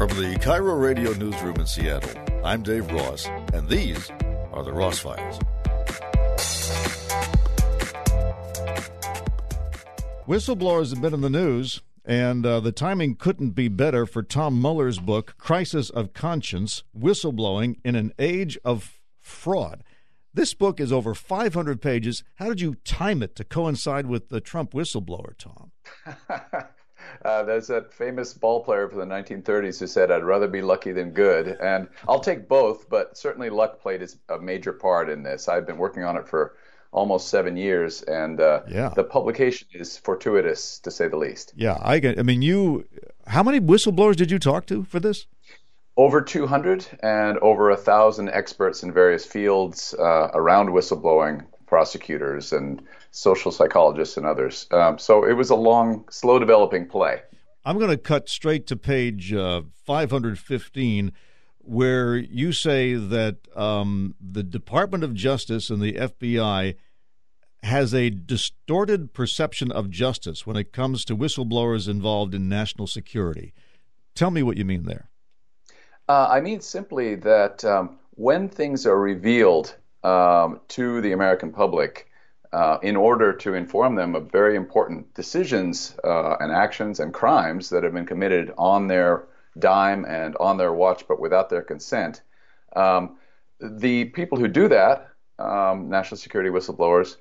From the KIRO Radio Newsroom in Seattle, I'm Dave Ross, and these are the Ross Files. Whistleblowers have been in the news, and uh, the timing couldn't be better for Tom Mueller's book, Crisis of Conscience Whistleblowing in an Age of Fraud. This book is over 500 pages. How did you time it to coincide with the Trump whistleblower, Tom? Uh, there's that famous ball player from the 1930s who said, I'd rather be lucky than good. And I'll take both, but certainly luck played a major part in this. I've been working on it for almost seven years, and uh, yeah. the publication is fortuitous to say the least. Yeah, I, I mean, you. How many whistleblowers did you talk to for this? Over 200 and over a thousand experts in various fields uh, around whistleblowing, prosecutors and social psychologists and others. Um, so it was a long, slow developing play. I'm going to cut straight to page uh, 515 where you say that um, the Department of Justice and the FBI has a distorted perception of justice when it comes to whistleblowers involved in national security. Tell me what you mean there. Uh, I mean simply that um, when things are revealed um, to the American public, uh, in order to inform them of very important decisions uh, and actions and crimes that have been committed on their dime and on their watch, but without their consent. Um, the people who do that, um, national security whistleblowers,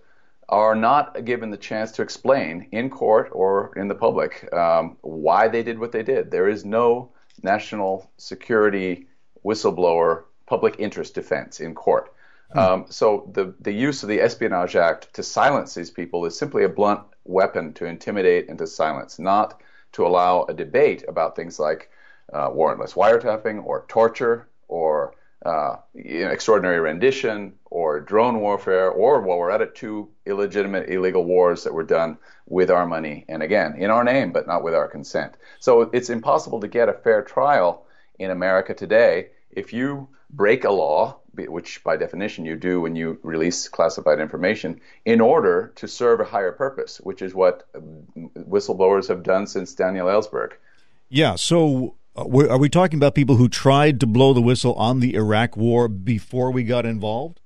are not given the chance to explain in court or in the public um, why they did what they did. There is no national security whistleblower public interest defense in court. Hmm. Um, so the the use of the Espionage Act to silence these people is simply a blunt weapon to intimidate and to silence, not to allow a debate about things like uh, warrantless wiretapping or torture or uh, you know, extraordinary rendition or drone warfare or while we're at it, two illegitimate illegal wars that were done with our money and again in our name but not with our consent. So it's impossible to get a fair trial in America today if you break a law, which by definition you do when you release classified information, in order to serve a higher purpose, which is what whistleblowers have done since Daniel Ellsberg. Yeah. So uh, are we talking about people who tried to blow the whistle on the Iraq War before we got involved?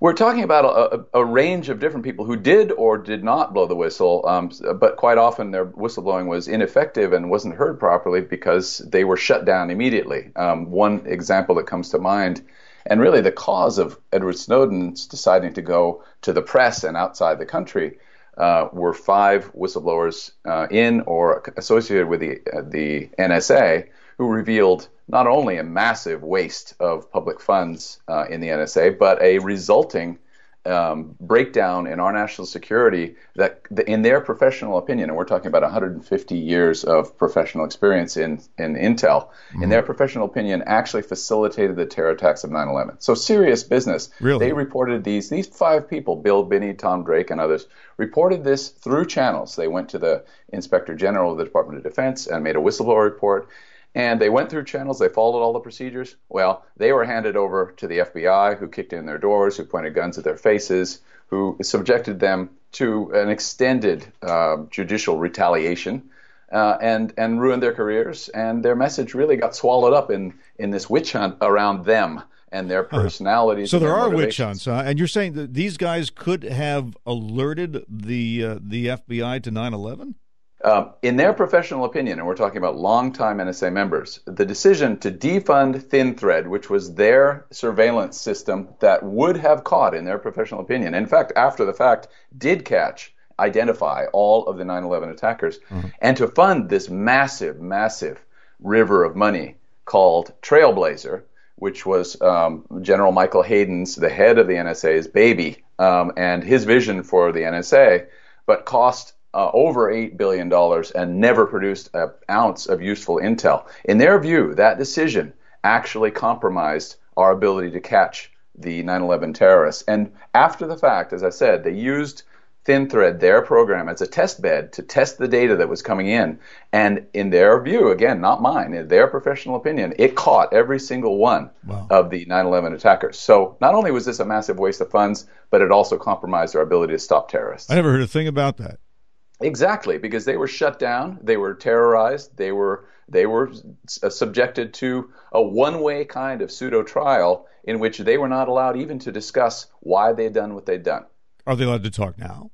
We're talking about a, a, range of different people who did or did not blow the whistle, um, but quite often their whistleblowing was ineffective and wasn't heard properly because they were shut down immediately. Um, one example that comes to mind, and really the cause of Edward Snowden's deciding to go to the press and outside the country, uh, were five whistleblowers uh, in or associated with the, uh, the NSA who revealed not only a massive waste of public funds uh, in the NSA, but a resulting um, breakdown in our national security that, in their professional opinion, and we're talking about 150 years of professional experience in, in Intel, mm-hmm. in their professional opinion, actually facilitated the terror attacks of 9 11. So serious business. Really? They reported these, these five people, Bill Binney, Tom Drake, and others, reported this through channels. They went to the Inspector General of the Department of Defense and made a whistleblower report. And they went through channels, they followed all the procedures. Well, they were handed over to the FBI, who kicked in their doors, who pointed guns at their faces, who subjected them to an extended uh, judicial retaliation. Uh, and and ruined their careers, and their message really got swallowed up in in this witch hunt around them and their personalities. So there are witch hunts, huh? and you're saying that these guys could have alerted the uh, the FBI to 9/11? Um, in their professional opinion, and we're talking about longtime NSA members, the decision to defund ThinThread, which was their surveillance system that would have caught, in their professional opinion, in fact, after the fact, did catch, identify all of the 9 11 attackers, mm-hmm. and to fund this massive, massive river of money called Trailblazer, which was um, General Michael Hayden's, the head of the NSA's baby, um, and his vision for the NSA, but cost uh, over $8 billion and never produced an ounce of useful intel. In their view, that decision actually compromised our ability to catch the 9 11 terrorists. And after the fact, as I said, they used ThinThread, their program, as a test bed to test the data that was coming in. And in their view, again, not mine, in their professional opinion, it caught every single one wow. of the 9 11 attackers. So not only was this a massive waste of funds, but it also compromised our ability to stop terrorists. I never heard a thing about that. Exactly, because they were shut down, they were terrorized, they were they were uh, subjected to a one-way kind of pseudo trial in which they were not allowed even to discuss why they'd done what they'd done. Are they allowed to talk now?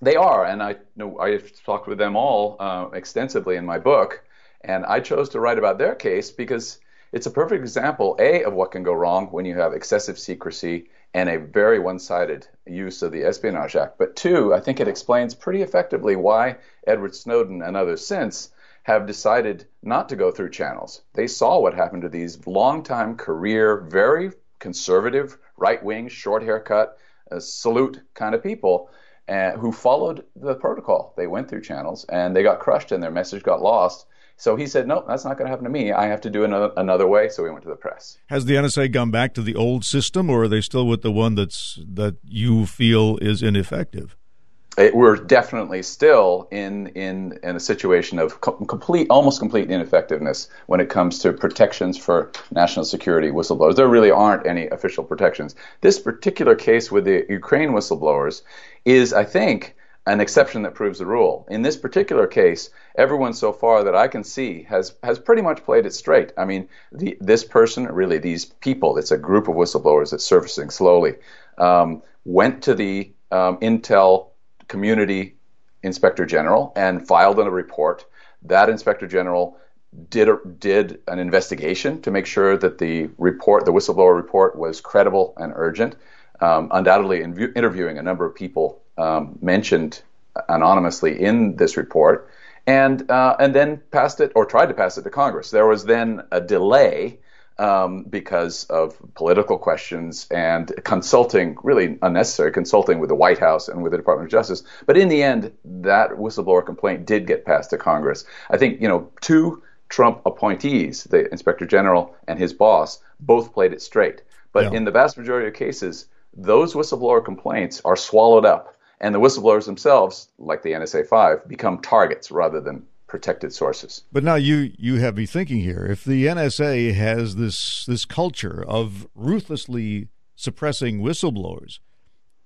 They are, and I know I've talked with them all uh, extensively in my book, and I chose to write about their case because it's a perfect example, a, of what can go wrong when you have excessive secrecy and a very one-sided use of the Espionage Act. But two, I think it explains pretty effectively why Edward Snowden and others since have decided not to go through channels. They saw what happened to these long-time career, very conservative, right-wing, short haircut, uh, salute kind of people uh, who followed the protocol. They went through channels and they got crushed and their message got lost. So he said, no, that's not going to happen to me. I have to do another, another way. So we went to the press. Has the NSA gone back to the old system, or are they still with the one that's that you feel is ineffective? It, we're definitely still in in in a situation of complete, almost complete ineffectiveness when it comes to protections for national security whistleblowers. There really aren't any official protections. This particular case with the Ukraine whistleblowers is, I think, an exception that proves the rule. In this particular case, everyone so far that I can see has has pretty much played it straight. I mean, the, this person, really these people, it's a group of whistleblowers that's surfacing slowly, um, went to the um, Intel Community Inspector General and filed in a report. That Inspector General did a, did an investigation to make sure that the report, the whistleblower report, was credible and urgent. Um, undoubtedly, in, interviewing a number of people um, mentioned anonymously in this report, and uh, and then passed it or tried to pass it to Congress. There was then a delay um, because of political questions and consulting, really unnecessary consulting with the White House and with the Department of Justice. But in the end, that whistleblower complaint did get passed to Congress. I think you know two Trump appointees, the Inspector General and his boss, both played it straight. But yeah. in the vast majority of cases, those whistleblower complaints are swallowed up and the whistleblowers themselves, like the NSA 5, become targets rather than protected sources. But now you you have me thinking here. If the NSA has this this culture of ruthlessly suppressing whistleblowers,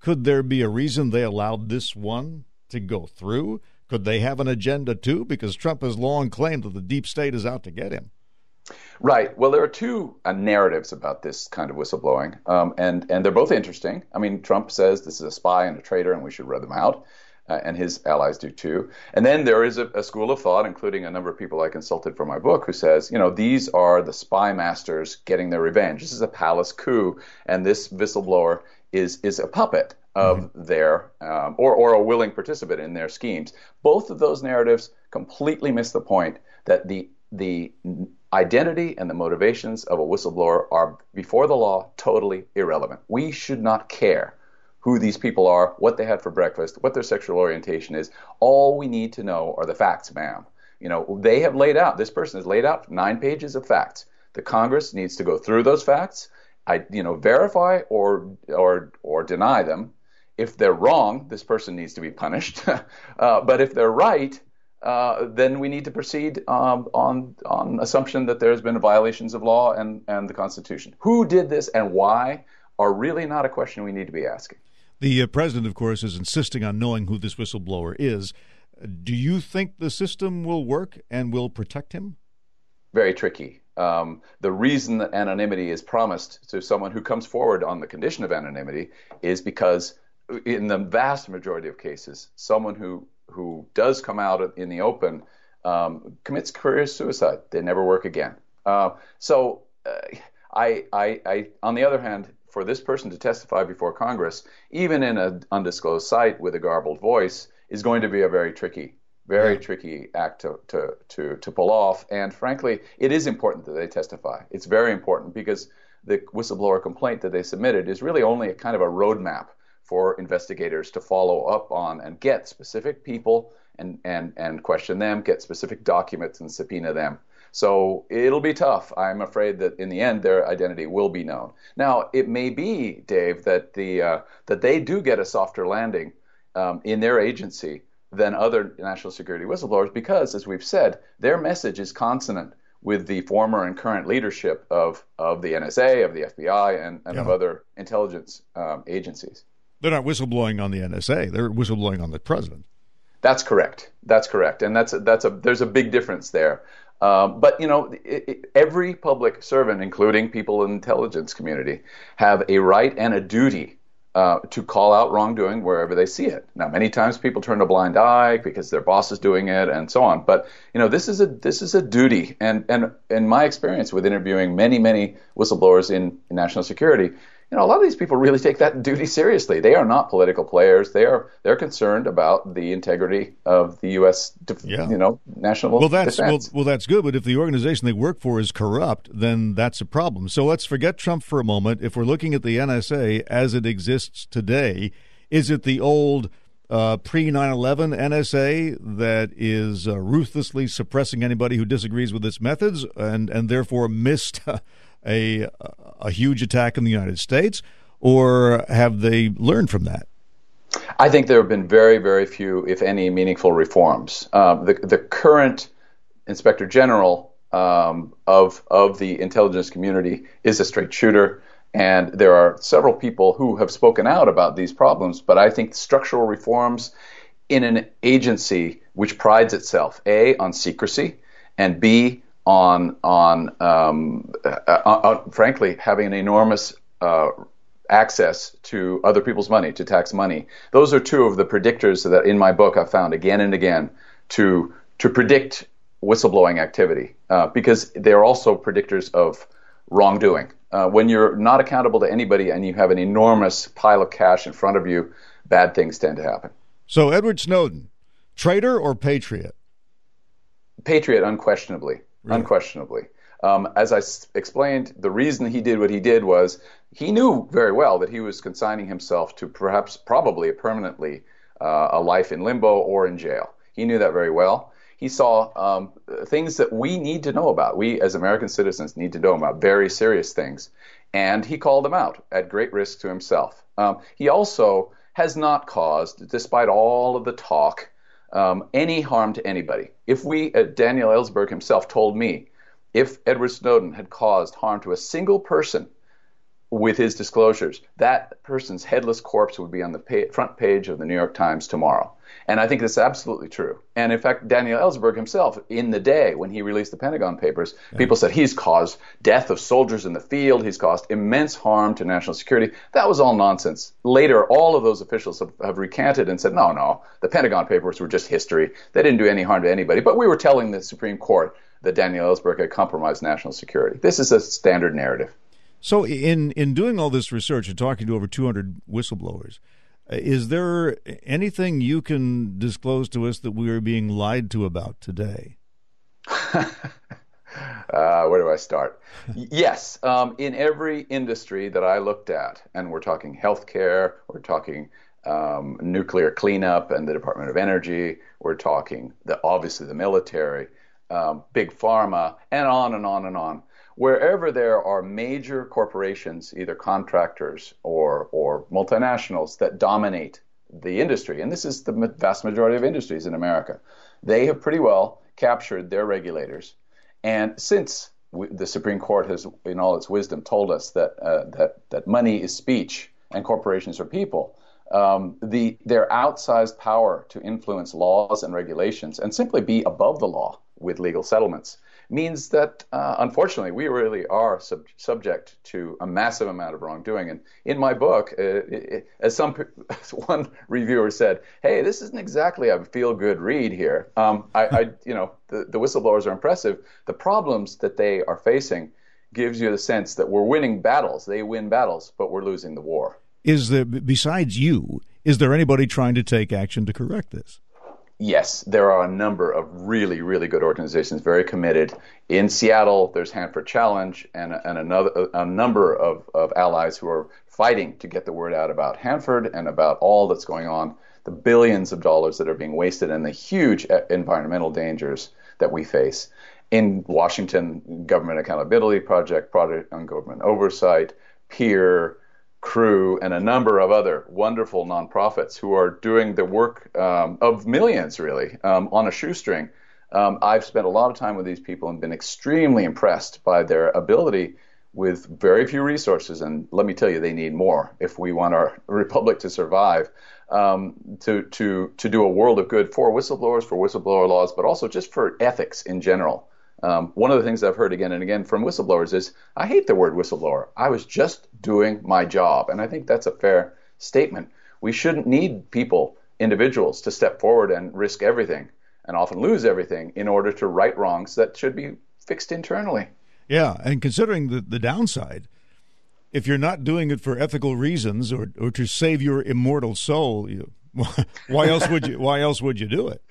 could there be a reason they allowed this one to go through? Could they have an agenda too? Because Trump has long claimed that the deep state is out to get him. Right. Well, there are two uh, narratives about this kind of whistleblowing, um, and and they're both interesting. I mean, Trump says this is a spy and a traitor, and we should rub them out, uh, and his allies do too. And then there is a, a, school of thought, including a number of people I consulted for my book, who says, you know, these are the spy masters getting their revenge. This is a palace coup, and this whistleblower is is a puppet of mm-hmm. their um, or or a willing participant in their schemes. Both of those narratives completely miss the point that the the identity and the motivations of a whistleblower are, before the law, totally irrelevant. We should not care who these people are, what they had for breakfast, what their sexual orientation is. All we need to know are the facts, ma'am. You know, they have laid out, this person has laid out nine pages of facts. The Congress needs to go through those facts, I, you know, verify or, or, or deny them. If they're wrong, this person needs to be punished. uh, but if they're right, uh, then we need to proceed um, on on assumption that there's been violations of law and, and the Constitution. Who did this and why are really not a question we need to be asking. The uh, president, of course, is insisting on knowing who this whistleblower is. Do you think the system will work and will protect him? Very tricky. Um, the reason that anonymity is promised to someone who comes forward on the condition of anonymity is because, in the vast majority of cases, someone who who does come out in the open um, commits career suicide. They never work again. Uh, so, uh, I, I, I, on the other hand, for this person to testify before Congress, even in an undisclosed site with a garbled voice, is going to be a very tricky, very yeah. tricky act to, to, to, to pull off. And frankly, it is important that they testify. It's very important because the whistleblower complaint that they submitted is really only a kind of a roadmap for investigators to follow up on and get specific people and, and, and question them, get specific documents and subpoena them. So it'll be tough. I'm afraid that in the end, their identity will be known. Now, it may be, Dave, that the uh, that they do get a softer landing um, in their agency than other national security whistleblowers because, as we've said, their message is consonant with the former and current leadership of of the NSA, of the FBI, and, and yeah. of other intelligence um, agencies. They're not whistleblowing on the NSA. They're whistleblowing on the president. That's correct. That's correct, and that's a, that's a there's a big difference there. Um, but you know, it, it, every public servant, including people in the intelligence community, have a right and a duty uh, to call out wrongdoing wherever they see it. Now, many times people turn a blind eye because their boss is doing it and so on. But you know, this is a this is a duty, and and in my experience with interviewing many many whistleblowers in, in national security, you know, a lot of these people really take that duty seriously. They are not political players. They are they're concerned about the integrity of the U.S. Def- yeah. you know national well, that's. Well, well, that's good. But if the organization they work for is corrupt, then that's a problem. So let's forget Trump for a moment. If we're looking at the NSA as it exists today, is it the old uh, pre 9 11 NSA that is uh, ruthlessly suppressing anybody who disagrees with its methods and, and therefore missed a, a huge attack in the United States, or have they learned from that? I think there have been very, very few, if any, meaningful reforms. Uh, the, the current inspector general um, of of the intelligence community is a straight shooter, and there are several people who have spoken out about these problems. But I think structural reforms in an agency which prides itself a on secrecy and b on on, um, uh, uh, uh, frankly having an enormous uh, access to other people's money, to tax money. Those are two of the predictors that in my book I found again and again to to predict whistleblowing activity uh, because they're also predictors of wrongdoing. Uh, when you're not accountable to anybody and you have an enormous pile of cash in front of you, bad things tend to happen. So Edward Snowden, traitor or patriot? Patriot, unquestionably. Really? Unquestionably. Um, as I s- explained, the reason he did what he did was he knew very well that he was consigning himself to perhaps, probably, permanently uh, a life in limbo or in jail. He knew that very well. He saw um, things that we need to know about. We, as American citizens, need to know about very serious things. And he called them out at great risk to himself. Um, he also has not caused, despite all of the talk, um, any harm to anybody. If we, uh, Daniel Ellsberg himself told me, if Edward Snowden had caused harm to a single person with his disclosures, that person's headless corpse would be on the pa- front page of the New York Times tomorrow. And I think that's absolutely true. And in fact, Daniel Ellsberg himself, in the day when he released the Pentagon Papers, yeah. people said he's caused death of soldiers in the field, he's caused immense harm to national security. That was all nonsense. Later, all of those officials have, have recanted and said, no, no, the Pentagon Papers were just history. They didn't do any harm to anybody. But we were telling the Supreme Court that Daniel Ellsberg had compromised national security. This is a standard narrative. So, in, in doing all this research and talking to over 200 whistleblowers, is there anything you can disclose to us that we are being lied to about today? uh, where do I start? yes, um, in every industry that I looked at, and we're talking healthcare, we're talking um, nuclear cleanup and the Department of Energy, we're talking the, obviously the military, um, big pharma, and on and on and on wherever there are major corporations, either contractors or, or multinationals, that dominate the industry, and this is the vast majority of industries in America, they have pretty well captured their regulators. And since we, the Supreme Court has, in all its wisdom, told us that uh, that that money is speech and corporations are people, um, the their outsized power to influence laws and regulations and simply be above the law with legal settlements means that uh, unfortunately we really are sub- subject to a massive amount of wrongdoing. And in my book, uh, it, it, as some as one reviewer said, "Hey, this isn't exactly a feel-good read here." Um, I, I, you know, the, the whistleblowers are impressive. The problems that they are facing gives you the sense that we're winning battles. They win battles, but we're losing the war. Is there besides you? Is there anybody trying to take action to correct this? Yes, there are a number of really, really good organizations very committed. In Seattle, there's Hanford Challenge and, and another a number of, of allies who are fighting to get the word out about Hanford and about all that's going on, the billions of dollars that are being wasted, and the huge environmental dangers that we face. In Washington, Government Accountability Project, Project on Government Oversight, PEER, Crew, and a number of other wonderful nonprofits who are doing the work um, of millions, really, um, on a shoestring. Um, I've spent a lot of time with these people and been extremely impressed by their ability with very few resources, and let me tell you, they need more if we want our republic to survive. Um, to to to do a world of good for whistleblowers, for whistleblower laws, but also just for ethics in general. Um, one of the things I've heard again and again from whistleblowers is, I hate the word whistleblower. I was just doing my job, and I think that's a fair statement. We shouldn't need people, individuals, to step forward and risk everything and often lose everything in order to right wrongs that should be fixed internally. Yeah, and considering the, the downside, if you're not doing it for ethical reasons or, or to save your immortal soul, you, why else would you why else would you do it?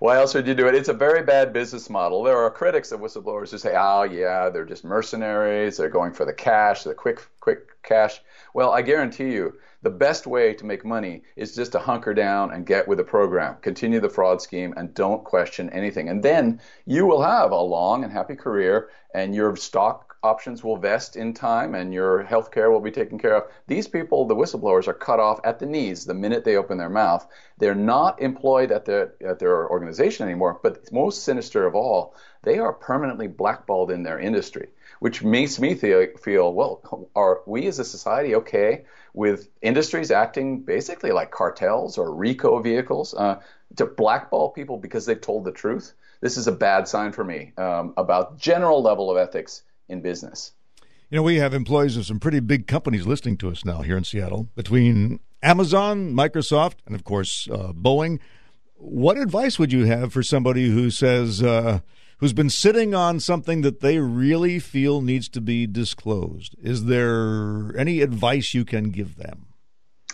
Why else would you do it? It's a very bad business model. There are critics of whistleblowers who say, "Oh, yeah, they're just mercenaries. They're going for the cash, the quick, quick cash." Well, I guarantee you, the best way to make money is just to hunker down and get with the program, continue the fraud scheme, and don't question anything. And then you will have a long and happy career, and your stock options will vest in time, and your health care will be taken care of. These people, the whistleblowers, are cut off at the knees the minute they open their mouth. They're not employed at their at their organization anymore. But most sinister of all, they are permanently blackballed in their industry which makes me feel, well, are we as a society okay with industries acting basically like cartels or RICO vehicles uh, to blackball people because they've told the truth? This is a bad sign for me um, about general level of ethics in business. You know, we have employees of some pretty big companies listening to us now here in Seattle, between Amazon, Microsoft, and of course uh, Boeing. What advice would you have for somebody who says, uh, who's been sitting on something that they really feel needs to be disclosed. Is there any advice you can give them?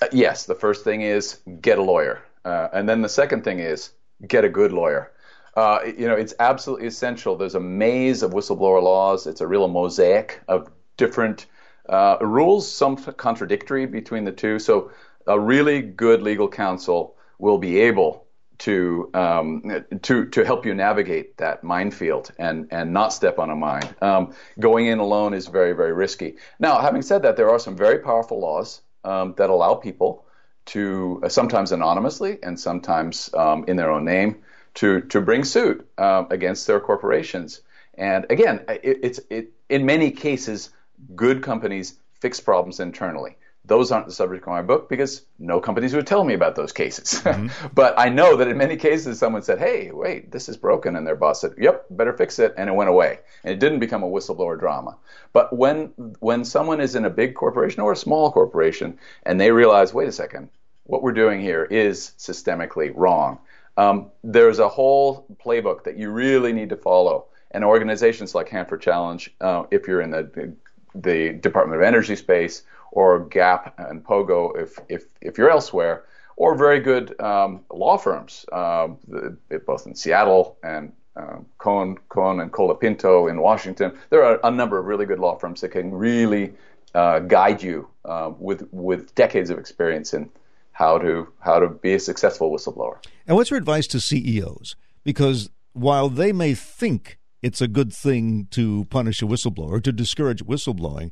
Uh, yes. The first thing is get a lawyer. Uh, and then the second thing is get a good lawyer. Uh, you know, it's absolutely essential. There's a maze of whistleblower laws. It's a real mosaic of different uh, rules, some contradictory between the two. So, a really good legal counsel will be able to um, to to help you navigate that minefield and and not step on a mine. Um, going in alone is very very risky. Now, having said that, there are some very powerful laws um, that allow people to uh, sometimes anonymously and sometimes um, in their own name to to bring suit uh, against their corporations. And again, it, it's it, in many cases, good companies fix problems internally. Those aren't the subject of my book because no companies would tell me about those cases. Mm-hmm. but I know that in many cases, someone said, "Hey, wait, this is broken," and their boss said, "Yep, better fix it," and it went away, and it didn't become a whistleblower drama. But when when someone is in a big corporation or a small corporation and they realize, "Wait a second, what we're doing here is systemically wrong," um, there's a whole playbook that you really need to follow. And organizations like Hanford Challenge, uh, if you're in the the Department of Energy space or Gap and Pogo if, if, if you're elsewhere, or very good um, law firms, um, both in Seattle and uh, Kohn, Kohn and Colapinto in Washington. There are a number of really good law firms that can really uh, guide you uh, with with decades of experience in how to how to be a successful whistleblower. And what's your advice to CEOs? Because while they may think it's a good thing to punish a whistleblower, to discourage whistleblowing,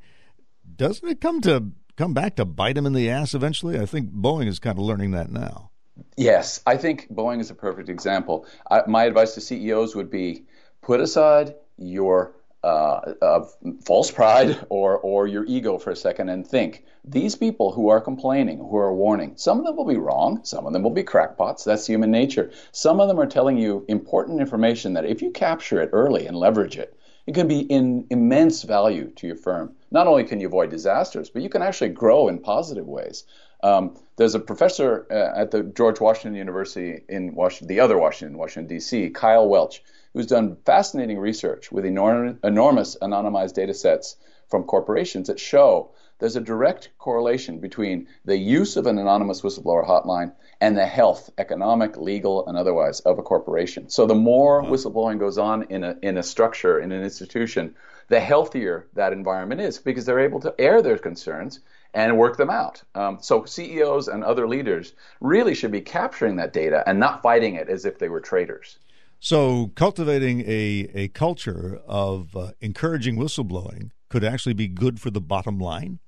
doesn't it come to come back to bite them in the ass eventually? I think Boeing is kind of learning that now. Yes, I think Boeing is a perfect example. I, my advice to CEOs would be put aside your uh, uh, false pride or or your ego for a second and think these people who are complaining, who are warning, some of them will be wrong, some of them will be crackpots. That's human nature. Some of them are telling you important information that if you capture it early and leverage it, it can be in immense value to your firm. Not only can you avoid disasters, but you can actually grow in positive ways. Um, there's a professor uh, at the George Washington University in Washington, the other Washington, Washington D.C., Kyle Welch, who's done fascinating research with enorm- enormous anonymized data sets from corporations that show there's a direct correlation between the use of an anonymous whistleblower hotline and the health, economic, legal, and otherwise, of a corporation. So the more whistleblowing goes on in a, in a structure, in an institution, the healthier that environment is because they're able to air their concerns and work them out. Um, so CEOs and other leaders really should be capturing that data and not fighting it as if they were traitors. So cultivating a, a culture of uh, encouraging whistleblowing could actually be good for the bottom line?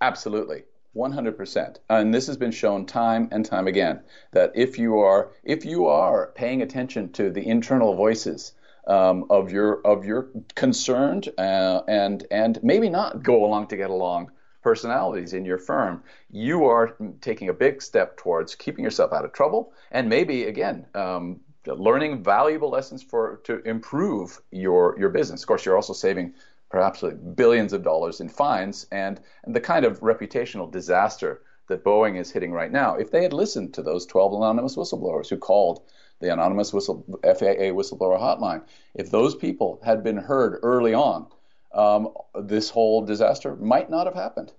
Absolutely. 100%. And this has been shown time and time again that if you are if you are paying attention to the internal voices um, of your of your concerned uh, and and maybe not go along to get along personalities in your firm, you are taking a big step towards keeping yourself out of trouble and maybe again um, learning valuable lessons for to improve your your business. Of course, you're also saving perhaps billions of dollars in fines and, and the kind of reputational disaster that Boeing is hitting right now. If they had listened to those 12 anonymous whistleblowers who called the anonymous whistle, FAA whistleblower hotline, if those people had been heard early on, um, this whole disaster might not have happened.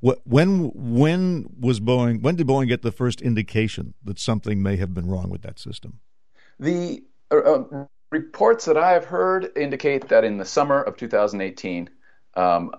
When when was Boeing? When did Boeing get the first indication that something may have been wrong with that system? The uh, uh reports that I have heard indicate that in the summer of 2018, um,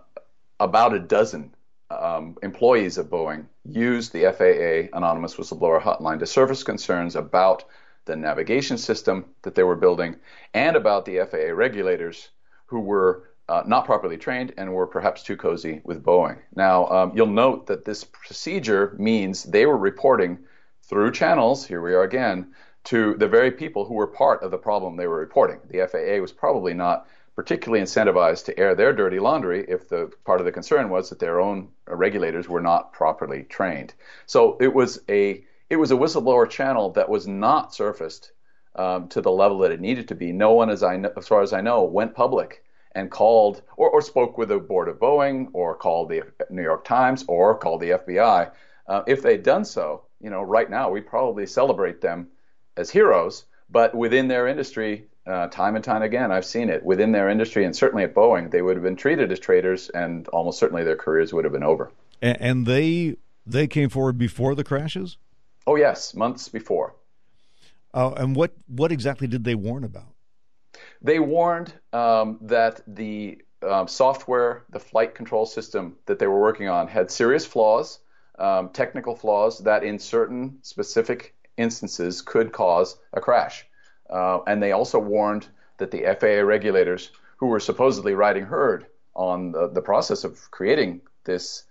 about a dozen um, employees of Boeing used the FAA anonymous whistleblower hotline to surface concerns about the navigation system that they were building and about the FAA regulators who were uh, not properly trained and were perhaps too cozy with Boeing. Now, um, you'll note that this procedure means they were reporting through channels, here we are again, to the very people who were part of the problem they were reporting. The FAA was probably not particularly incentivized to air their dirty laundry if the part of the concern was that their own regulators were not properly trained. So it was a it was a whistleblower channel that was not surfaced um, to the level that it needed to be. No one, as I know, as far as I know, went public and called or, or spoke with the board of Boeing or called the New York Times or called the FBI. Uh, if they'd done so, you know, right now we'd probably celebrate them as heroes, but within their industry, uh, time and time again, I've seen it within their industry, and certainly at Boeing, they would have been treated as traitors, and almost certainly their careers would have been over. And, and they they came forward before the crashes. Oh yes, months before. Uh, and what what exactly did they warn about? They warned um, that the um, software, the flight control system that they were working on, had serious flaws, um, technical flaws that, in certain specific instances could cause a crash. Uh, and they also warned that the FAA regulators, who were supposedly riding herd on the, the process of creating this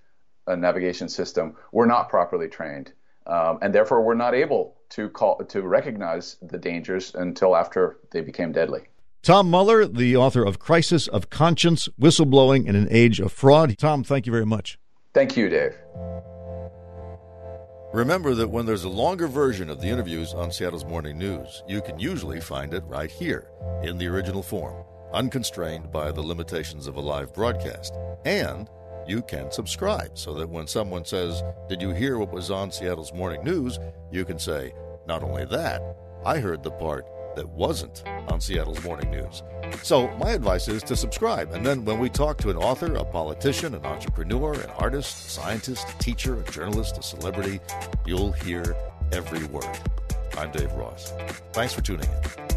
uh, navigation system, were not properly trained, um, and therefore were not able to call to recognize the dangers until after they became deadly. Tom Mueller, the author of Crisis of Conscience Whistleblowing in an Age of Fraud. Tom, thank you very much. Thank you, Dave. Remember that when there's a longer version of the interviews on Seattle's Morning News, you can usually find it right here in the original form, unconstrained by the limitations of a live broadcast. And you can subscribe so that when someone says, Did you hear what was on Seattle's Morning News? you can say, Not only that, I heard the part that wasn't on Seattle's Morning News. So, my advice is to subscribe. And then when we talk to an author, a politician, an entrepreneur, an artist, a scientist, a teacher, a journalist, a celebrity, you'll hear every word. I'm Dave Ross. Thanks for tuning in.